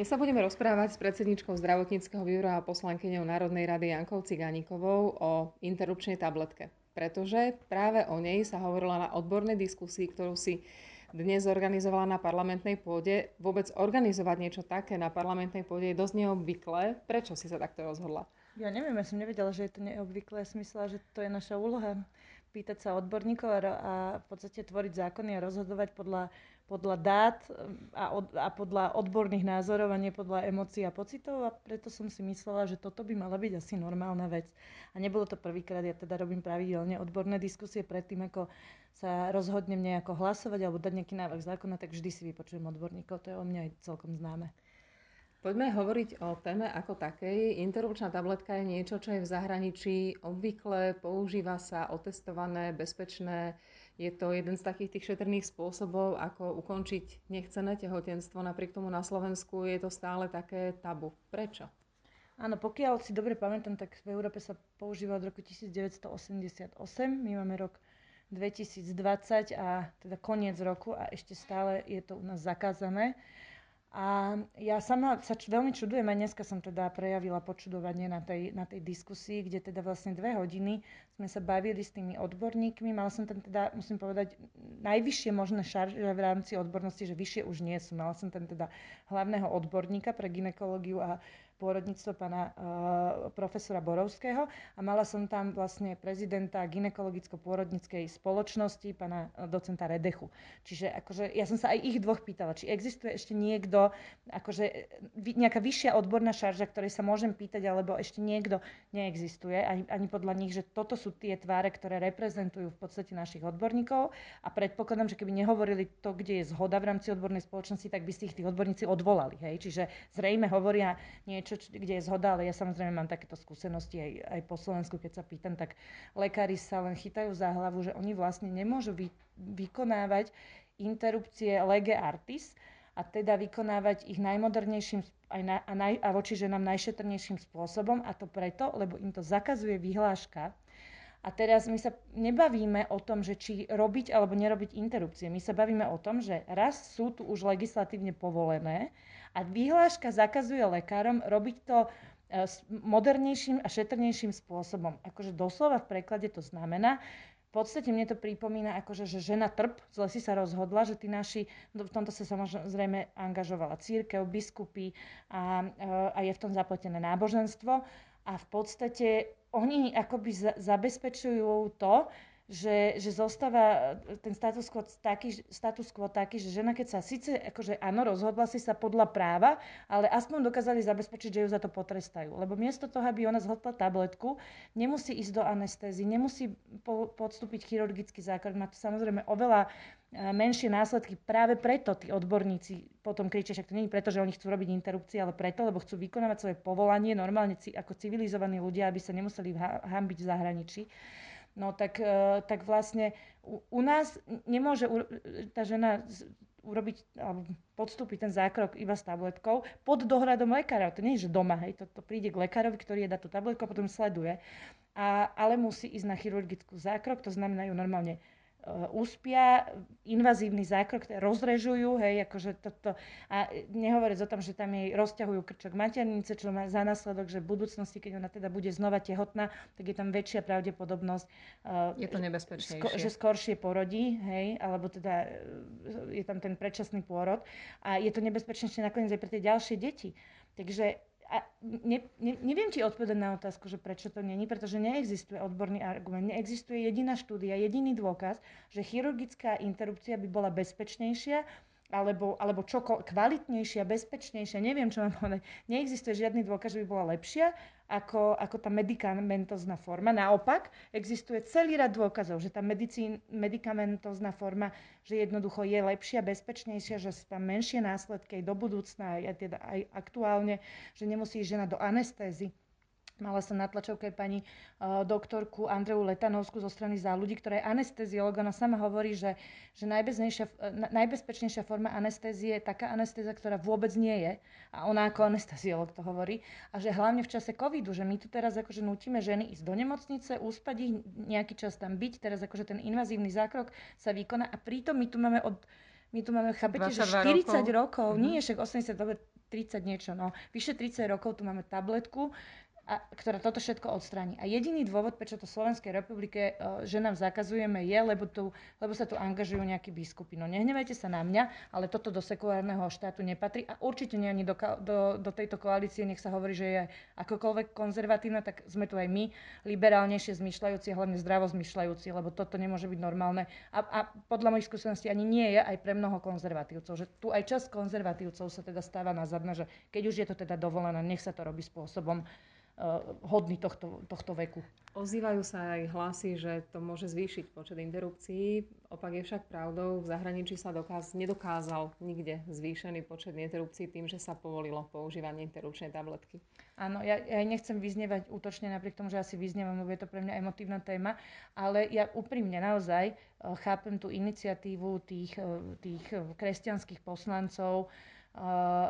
Dnes sa budeme rozprávať s predsedničkou zdravotníckého výboru a poslankyňou Národnej rady Jankou Cigánikovou o interrupčnej tabletke. Pretože práve o nej sa hovorila na odbornej diskusii, ktorú si dnes zorganizovala na parlamentnej pôde. Vôbec organizovať niečo také na parlamentnej pôde je dosť neobvyklé. Prečo si sa takto rozhodla? Ja neviem, ja som nevedela, že je to neobvyklé. Ja som myslela, že to je naša úloha pýtať sa odborníkov a, a v podstate tvoriť zákony a rozhodovať podľa podľa dát a, od, a podľa odborných názorov a nie podľa emócií a pocitov a preto som si myslela, že toto by mala byť asi normálna vec. A nebolo to prvýkrát, ja teda robím pravidelne odborné diskusie predtým, ako sa rozhodnem nejako hlasovať alebo dať nejaký návrh zákona, tak vždy si vypočujem odborníkov, to je o mňa celkom známe. Poďme hovoriť o téme ako takej. Interrupčná tabletka je niečo, čo je v zahraničí obvykle, používa sa, otestované, bezpečné je to jeden z takých tých šetrných spôsobov, ako ukončiť nechcené tehotenstvo. Napriek tomu na Slovensku je to stále také tabu. Prečo? Áno, pokiaľ si dobre pamätám, tak v Európe sa používa od roku 1988. My máme rok 2020 a teda koniec roku a ešte stále je to u nás zakázané. A ja sama sa č- veľmi čudujem, aj dneska som teda prejavila počudovanie na tej, na tej diskusii, kde teda vlastne dve hodiny sme sa bavili s tými odborníkmi. Mala som tam teda, musím povedať, najvyššie možné šarže v rámci odbornosti, že vyššie už nie sú. Mala som tam teda hlavného odborníka pre ginekológiu a pôrodníctvo pána uh, profesora Borovského a mala som tam vlastne prezidenta ginekologicko-pôrodníckej spoločnosti, pána uh, docenta Redechu. Čiže akože ja som sa aj ich dvoch pýtala, či existuje ešte niekto, akože e, nejaká vyššia odborná šarža, ktorej sa môžem pýtať, alebo ešte niekto neexistuje, ani, ani podľa nich, že toto sú tie tváre, ktoré reprezentujú v podstate našich odborníkov a predpokladám, že keby nehovorili to, kde je zhoda v rámci odbornej spoločnosti, tak by si ich tí odborníci odvolali. Hej? Čiže zrejme hovoria niečo niečo, kde je zhoda, ale ja samozrejme mám takéto skúsenosti aj, aj po Slovensku, keď sa pýtam, tak lekári sa len chytajú za hlavu, že oni vlastne nemôžu vy, vykonávať interrupcie lege artis, a teda vykonávať ich najmodernejším aj na, a, naj, a voči ženám najšetrnejším spôsobom a to preto, lebo im to zakazuje vyhláška. A teraz my sa nebavíme o tom, že či robiť alebo nerobiť interrupcie. My sa bavíme o tom, že raz sú tu už legislatívne povolené a vyhláška zakazuje lekárom robiť to e, modernejším a šetrnejším spôsobom. Akože doslova v preklade to znamená, v podstate mne to pripomína, akože, že žena trp, zle si sa rozhodla, že tí naši, no, v tomto sa samozrejme angažovala církev, biskupy a, e, a je v tom zapletené náboženstvo. A v podstate oni akoby zabezpečujú to, že, že zostáva e, ten status quo, taký, status quo taký, že žena keď sa síce, akože áno, rozhodla si sa podľa práva, ale aspoň dokázali zabezpečiť, že ju za to potrestajú. Lebo miesto toho, aby ona zhltla tabletku, nemusí ísť do anestézy, nemusí po, podstúpiť chirurgický zákrok. Má to samozrejme oveľa e, menšie následky. Práve preto tí odborníci potom kričia, však to nie je preto, že oni chcú robiť interrupcie, ale preto, lebo chcú vykonávať svoje povolanie normálne ako civilizovaní ľudia, aby sa nemuseli hambiť v zahraničí no tak, e, tak vlastne u, u nás nemôže tá žena urobiť alebo podstúpiť ten zákrok iba s tabletkou pod dohľadom lekára. To nie je, že doma, hej, to, to príde k lekárovi, ktorý je dá tú tabletku a potom sleduje. A, ale musí ísť na chirurgickú zákrok, to znamená ju normálne uspia, invazívny zákrok, rozrežujú, hej, akože toto, a nehovoriť o tom, že tam jej rozťahujú krčok maternice, čo má za následok, že v budúcnosti, keď ona teda bude znova tehotná, tak je tam väčšia pravdepodobnosť, uh, je to nebezpečnejšie. Sko- že skoršie porodí, hej, alebo teda uh, je tam ten predčasný pôrod a je to nebezpečnejšie nakoniec aj pre tie ďalšie deti. Takže a ne, ne, neviem ti odpovedať na otázku, že prečo to není, pretože neexistuje odborný argument, neexistuje jediná štúdia, jediný dôkaz, že chirurgická interrupcia by bola bezpečnejšia alebo, alebo čo kvalitnejšia, bezpečnejšia, neviem, čo mám povedať. Neexistuje žiadny dôkaz, že by bola lepšia ako, ako tá medicamentozná forma. Naopak, existuje celý rad dôkazov, že tá medicín, medicamentozná forma, že jednoducho je lepšia, bezpečnejšia, že sú tam menšie následky aj do budúcna, aj, teda aj aktuálne, že nemusí žena do anestézy Mala som na tlačovke pani uh, doktorku Andreu Letanovskú zo strany za ľudí, ktorá je anesteziolog. Ona sama hovorí, že, že najbezpečnejšia, najbezpečnejšia forma anestézie je taká anestézia, ktorá vôbec nie je. A ona ako anesteziolog to hovorí. A že hlavne v čase covidu, že my tu teraz akože nutíme ženy ísť do nemocnice, úspať ich, nejaký čas tam byť. Teraz akože ten invazívny zákrok sa vykoná. A pritom my tu máme od my tu máme, chápete, že 40 rokov, rokov mm-hmm. nie, však 80, dobre, 30 niečo, no, vyše 30 rokov tu máme tabletku, a, ktorá toto všetko odstráni. A jediný dôvod, prečo to Slovenskej republike, uh, že nám zakazujeme, je, lebo, tu, lebo sa tu angažujú nejakí biskupy. No nehnevajte sa na mňa, ale toto do sekulárneho štátu nepatrí a určite nie ani do, do, do tejto koalície, nech sa hovorí, že je akokoľvek konzervatívna, tak sme tu aj my, liberálnejšie zmyšľajúci, hlavne zdravo zmyšľajúci, lebo toto nemôže byť normálne. A, a podľa mojich skúseností ani nie je aj pre mnoho konzervatívcov, že tu aj časť konzervatívcov sa teda stáva na zadne, že keď už je to teda dovolené, nech sa to robí spôsobom, hodný tohto, tohto veku. Ozývajú sa aj hlasy, že to môže zvýšiť počet interrupcií. Opak je však pravdou. V zahraničí sa dokáz, nedokázal nikde zvýšený počet interrupcií tým, že sa povolilo používanie interrupčnej tabletky. Áno, ja, ja nechcem vyznievať útočne, napriek tomu, že asi vyznievam, lebo je to pre mňa emotívna téma, ale ja úprimne naozaj eh, chápem tú iniciatívu tých, eh, tých kresťanských poslancov,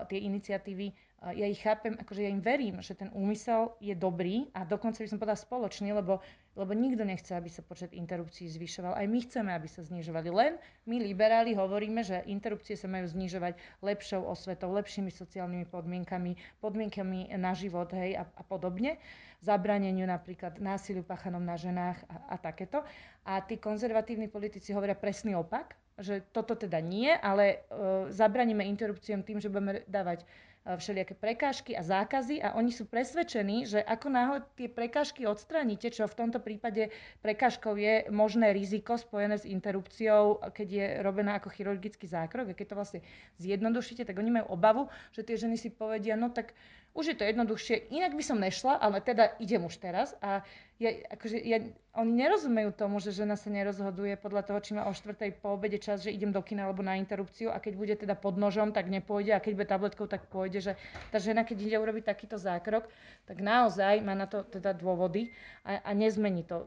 tie iniciatívy, ja ich chápem, akože ja im verím, že ten úmysel je dobrý a dokonca by som povedala spoločný, lebo, lebo nikto nechce, aby sa počet interrupcií zvyšoval. Aj my chceme, aby sa znižovali. Len my liberáli hovoríme, že interrupcie sa majú znižovať lepšou osvetou, lepšími sociálnymi podmienkami, podmienkami na život hej, a, a podobne. Zabraneniu napríklad násiliu páchanom na ženách a, a takéto. A tí konzervatívni politici hovoria presný opak, že toto teda nie, ale uh, zabraníme interrupciám tým, že budeme dávať E, všelijaké prekážky a zákazy a oni sú presvedčení, že ako náhle tie prekážky odstránite, čo v tomto prípade prekážkou je možné riziko spojené s interrupciou, keď je robená ako chirurgický zákrok a keď to vlastne zjednodušíte, tak oni majú obavu, že tie ženy si povedia, no tak už je to jednoduchšie, inak by som nešla, ale teda idem už teraz a ja, akože, ja, oni nerozumejú tomu, že žena sa nerozhoduje podľa toho, či má o štvrtej po obede čas, že idem do kina alebo na interrupciu a keď bude teda pod nožom, tak nepôjde a keď bude tabletkou, tak pôjde, že tá žena, keď ide urobiť takýto zákrok, tak naozaj má na to teda dôvody a, a nezmení to,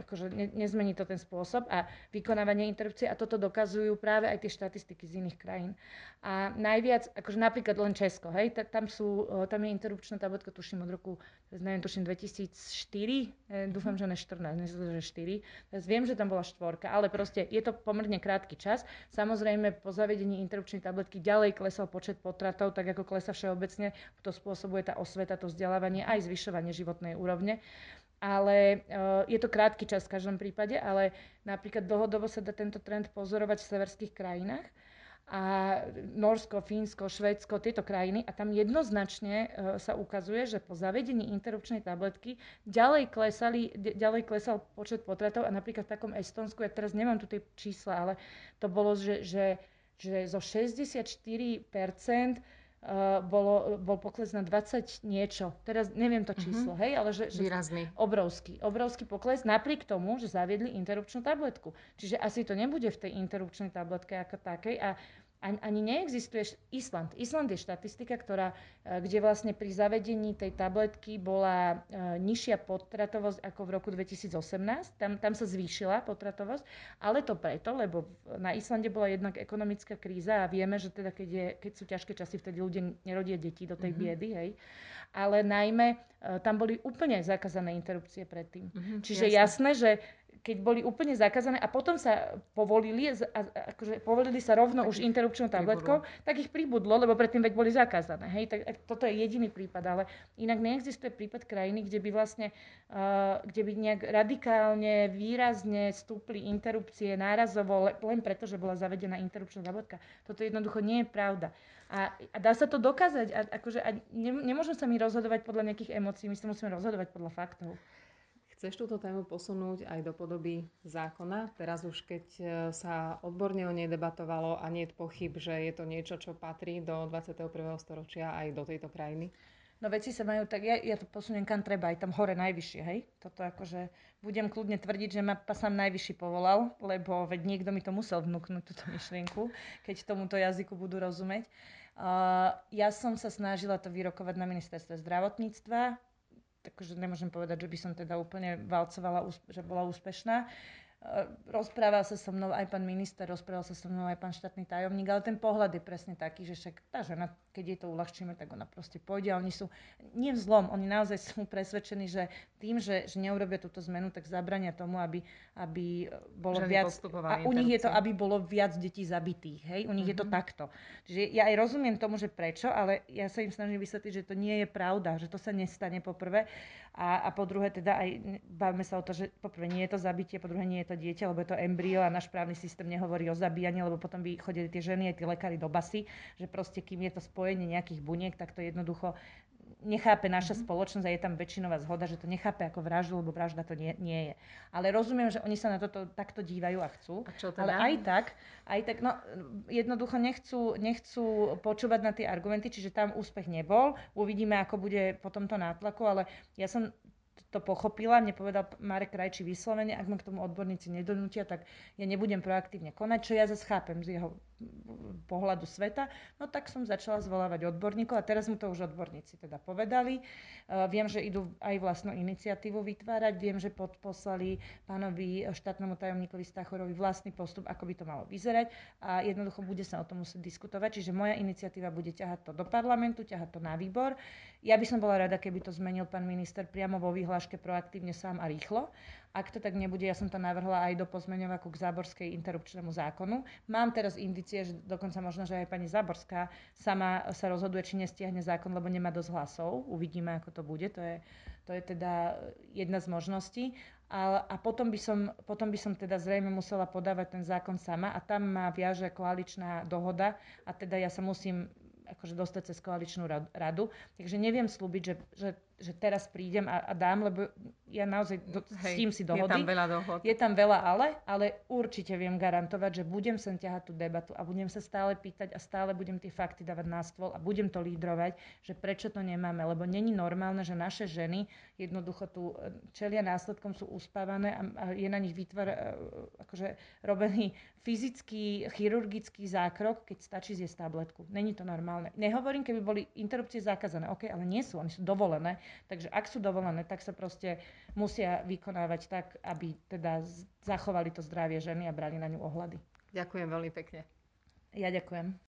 akože ne, nezmení to ten spôsob a vykonávanie interrupcie a toto dokazujú práve aj tie štatistiky z iných krajín. A najviac, akože napríklad len Česko, hej, tam, sú, tam je interrupčná tabletka, tuším od roku, neviem, tuším 2004, E, dúfam, že ne 14, myslím, že 4. Teraz viem, že tam bola štvorka, ale proste je to pomerne krátky čas. Samozrejme, po zavedení interrupčnej tabletky ďalej klesol počet potratov, tak ako klesa všeobecne. To spôsobuje tá osveta, to vzdelávanie, aj zvyšovanie životnej úrovne ale uh, je to krátky čas v každom prípade, ale napríklad dlhodobo sa dá tento trend pozorovať v severských krajinách a Norsko, Fínsko, Švédsko, tieto krajiny. A tam jednoznačne uh, sa ukazuje, že po zavedení interrupčnej tabletky ďalej, klesali, ďalej klesal počet potratov. A napríklad v takom Estonsku, ja teraz nemám tu tie čísla, ale to bolo, že, že, že zo 64% Uh, bolo, bol pokles na 20 niečo. Teraz neviem to číslo, uh-huh. hej, ale že, že Výrazný. obrovský, obrovský pokles napriek tomu, že zaviedli interrupčnú tabletku. Čiže asi to nebude v tej interrupčnej tabletke ako takej a ani, neexistuje Island. Island je štatistika, ktorá, e, kde vlastne pri zavedení tej tabletky bola uh, nižšia potratovosť ako v roku 2018. Tam, tam sa zvýšila potratovosť, ale to preto, lebo na Islande bola jednak ekonomická kríza a vieme, že teda keď, je, keď sú ťažké časy, vtedy ľudia nerodia deti do tej mm-hmm. biedy, hej. Ale najmä uh, tam boli úplne zakázané interrupcie predtým. Mm-hmm, Čiže jasné, jasné že keď boli úplne zakázané a potom sa povolili, akože povolili sa rovno tak už interrupčnou tabletkou, pribudlo. tak ich pribudlo, lebo predtým veď boli zakázané. Hej? Tak, toto je jediný prípad, ale inak neexistuje prípad krajiny, kde by vlastne, uh, kde by nejak radikálne, výrazne stúpli interrupcie nárazovo len preto, že bola zavedená interrupčná tabletka. Toto jednoducho nie je pravda. A, a dá sa to dokázať. A, akože, a ne, nemôžem sa mi rozhodovať podľa nejakých emócií, my sa musíme rozhodovať podľa faktov. Chceš túto tému posunúť aj do podoby zákona? Teraz už keď e, sa odborne o nej debatovalo a nie je pochyb, že je to niečo, čo patrí do 21. storočia aj do tejto krajiny? No veci sa majú tak, ja, ja to posuniem kam treba, aj tam hore najvyššie, hej? Toto akože budem kľudne tvrdiť, že ma sám najvyšší povolal, lebo veď niekto mi to musel vnúknuť, túto myšlienku, keď tomuto jazyku budú rozumieť. Uh, ja som sa snažila to vyrokovať na ministerstve zdravotníctva, takže nemôžem povedať, že by som teda úplne valcovala, že bola úspešná. Rozprával sa so mnou aj pán minister, rozprával sa so mnou aj pán štátny tajomník, ale ten pohľad je presne taký, že však tá žena, keď jej to uľahčíme, tak ona proste pôjde a oni sú, nie v zlom, oni naozaj sú presvedčení, že tým, že, že neurobia túto zmenu, tak zabrania tomu, aby, aby bolo Ženy viac... A u nich je to, aby bolo viac detí zabitých, hej? U nich mm-hmm. je to mhm. takto. Čiže ja aj rozumiem tomu, že prečo, ale ja sa im snažím vysvetliť, že to nie je pravda, že to sa nestane poprvé. A, a po druhé teda aj bavíme sa o to, že poprvé nie je to zabitie, po druhé nie je to dieťa, lebo je to embryo a náš právny systém nehovorí o zabíjaní, lebo potom by chodili tie ženy aj tí lekári do basy, že proste kým je to spojenie nejakých buniek, tak to jednoducho nechápe naša mm-hmm. spoločnosť a je tam väčšinová zhoda, že to nechápe ako vraždu, lebo vražda to nie, nie je. Ale rozumiem, že oni sa na toto takto dívajú a chcú. A čo teda? Ale aj tak, aj tak, no jednoducho nechcú, nechcú počúvať na tie argumenty, čiže tam úspech nebol. Uvidíme, ako bude po tomto nátlaku, ale ja som to pochopila, mne povedal Marek Krajčí vyslovene, ak ma k tomu odborníci nedonútia, tak ja nebudem proaktívne konať, čo ja zase chápem z jeho pohľadu sveta, no tak som začala zvolávať odborníkov a teraz mu to už odborníci teda povedali. Uh, viem, že idú aj vlastnú iniciatívu vytvárať, viem, že podposlali pánovi štátnemu tajomníkovi Stachorovi vlastný postup, ako by to malo vyzerať a jednoducho bude sa o tom musieť diskutovať, čiže moja iniciatíva bude ťahať to do parlamentu, ťahať to na výbor. Ja by som bola rada, keby to zmenil pán minister priamo vo výhláške proaktívne sám a rýchlo ak to tak nebude, ja som to navrhla aj do pozmeňovaku k Záborskej interrupčnému zákonu. Mám teraz indície, že dokonca možno, že aj pani Záborská sama sa rozhoduje, či nestiahne zákon, lebo nemá dosť hlasov. Uvidíme, ako to bude. To je, to je teda jedna z možností. A, a potom, by som, potom by som teda zrejme musela podávať ten zákon sama a tam ma viaže koaličná dohoda a teda ja sa musím akože dostať cez koaličnú radu. Takže neviem slúbiť, že, že že teraz prídem a, a dám, lebo ja naozaj do, Hej, s tým si dohody. Je tam veľa dohod. Je tam veľa ale, ale určite viem garantovať, že budem sem ťahať tú debatu a budem sa stále pýtať a stále budem tie fakty dávať na stôl a budem to lídrovať, že prečo to nemáme, lebo není normálne, že naše ženy jednoducho tu e, čelia následkom, sú uspávané a, a je na nich vytvor, e, akože robený fyzický, chirurgický zákrok, keď stačí zjesť tabletku. Není to normálne. Nehovorím, keby boli interrupcie zakázané, OK, ale nie sú, oni sú dovolené Takže ak sú dovolené, tak sa proste musia vykonávať tak, aby teda zachovali to zdravie ženy a brali na ňu ohľady. Ďakujem veľmi pekne. Ja ďakujem.